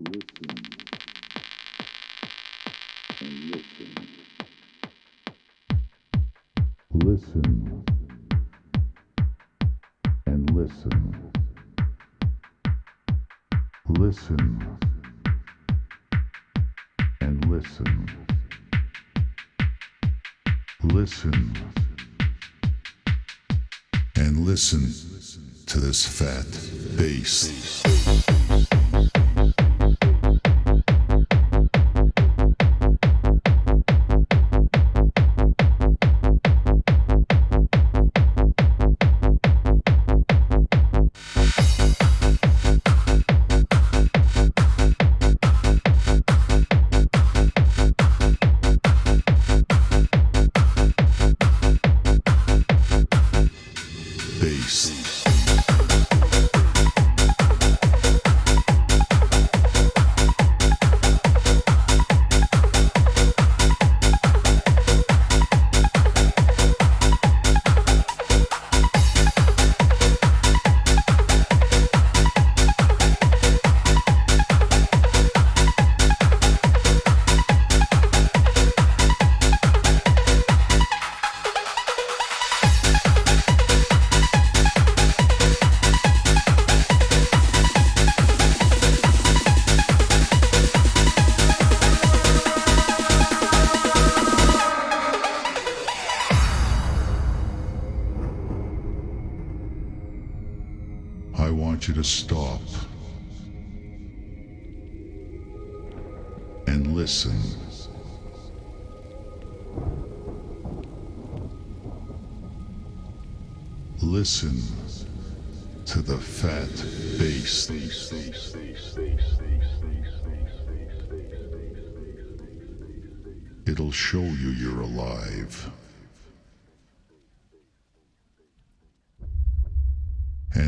Listen and listen. Listen and listen. Listen and listen. Listen and listen to this fat bass. I want you to stop and listen. Listen to the fat bass. It'll show you you're alive.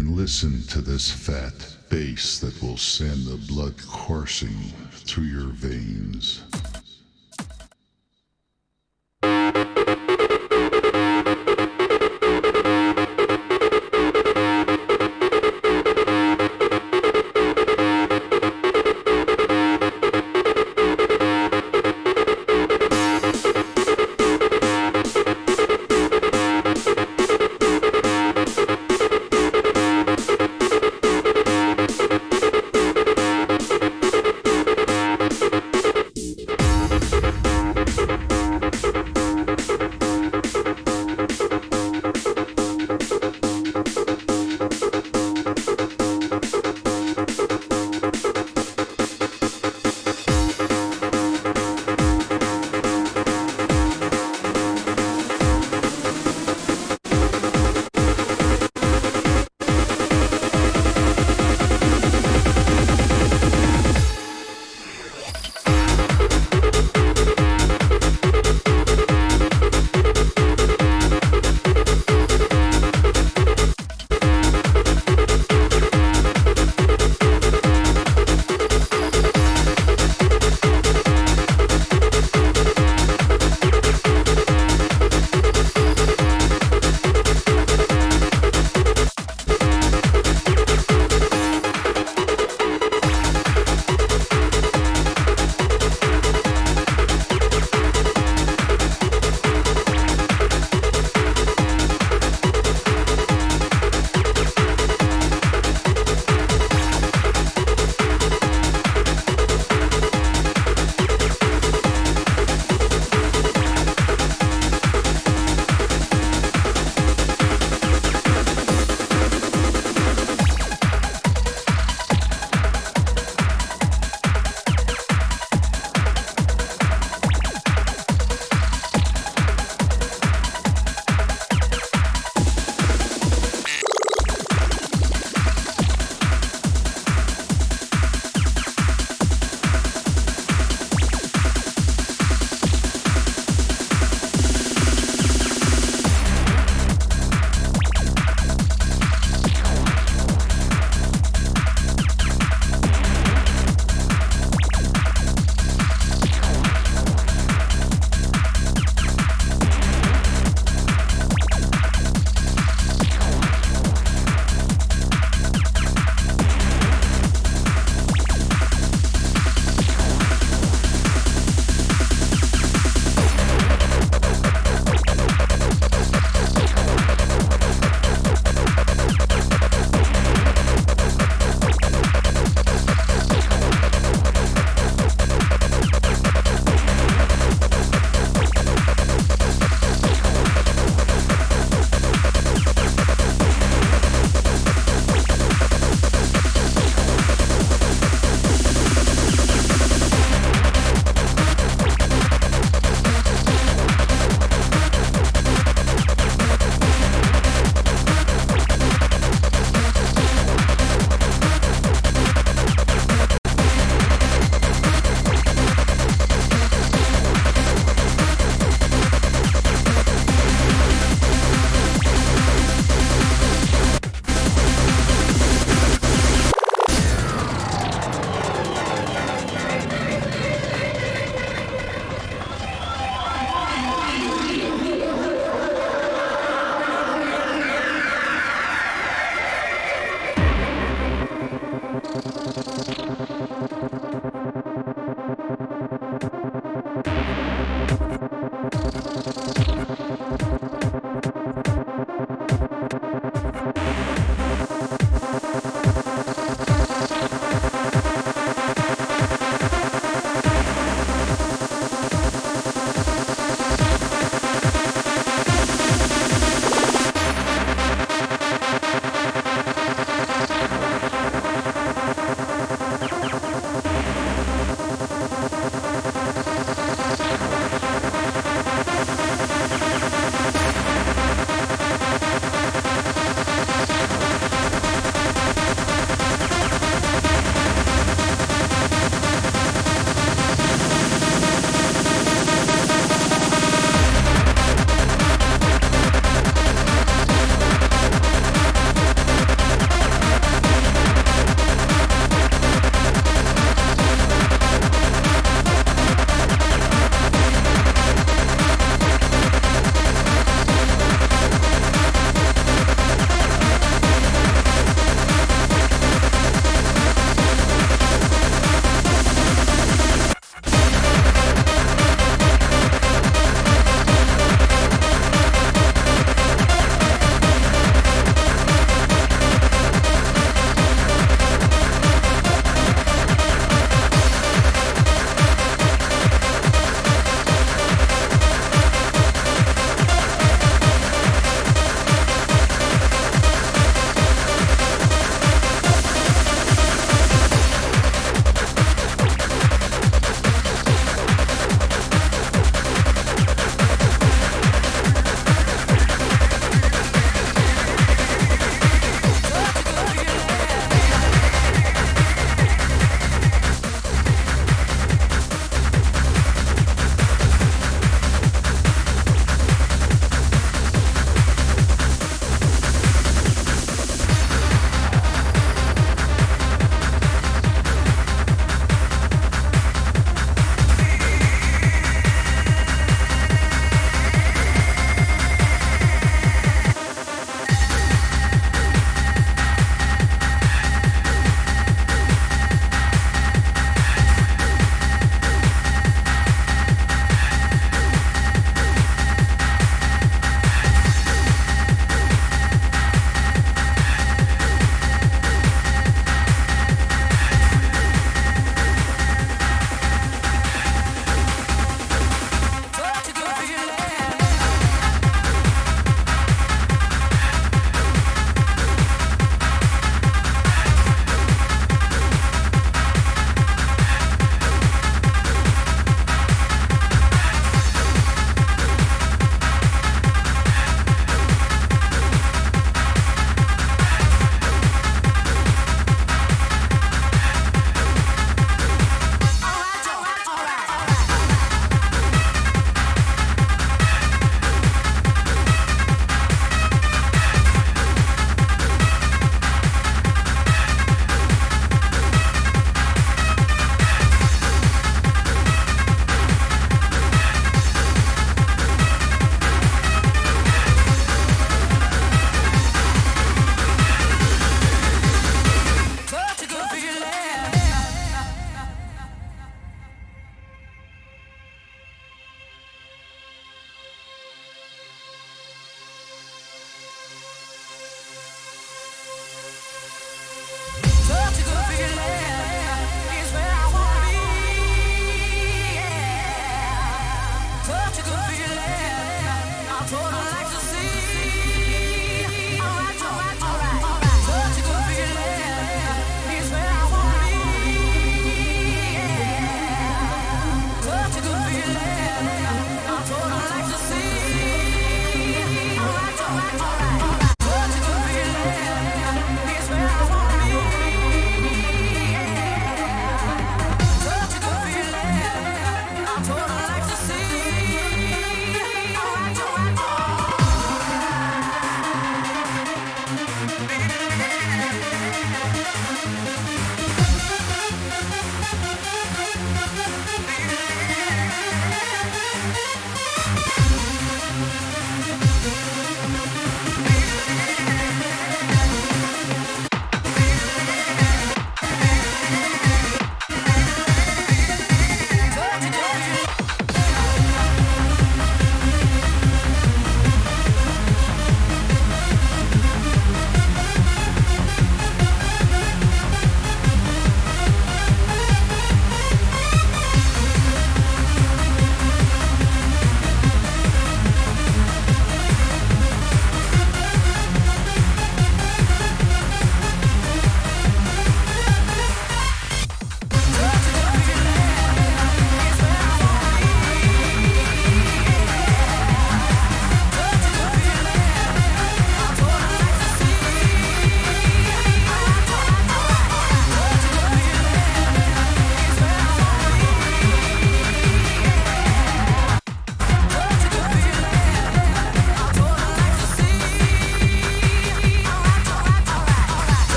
And listen to this fat bass that will send the blood coursing through your veins.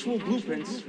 Actual blueprints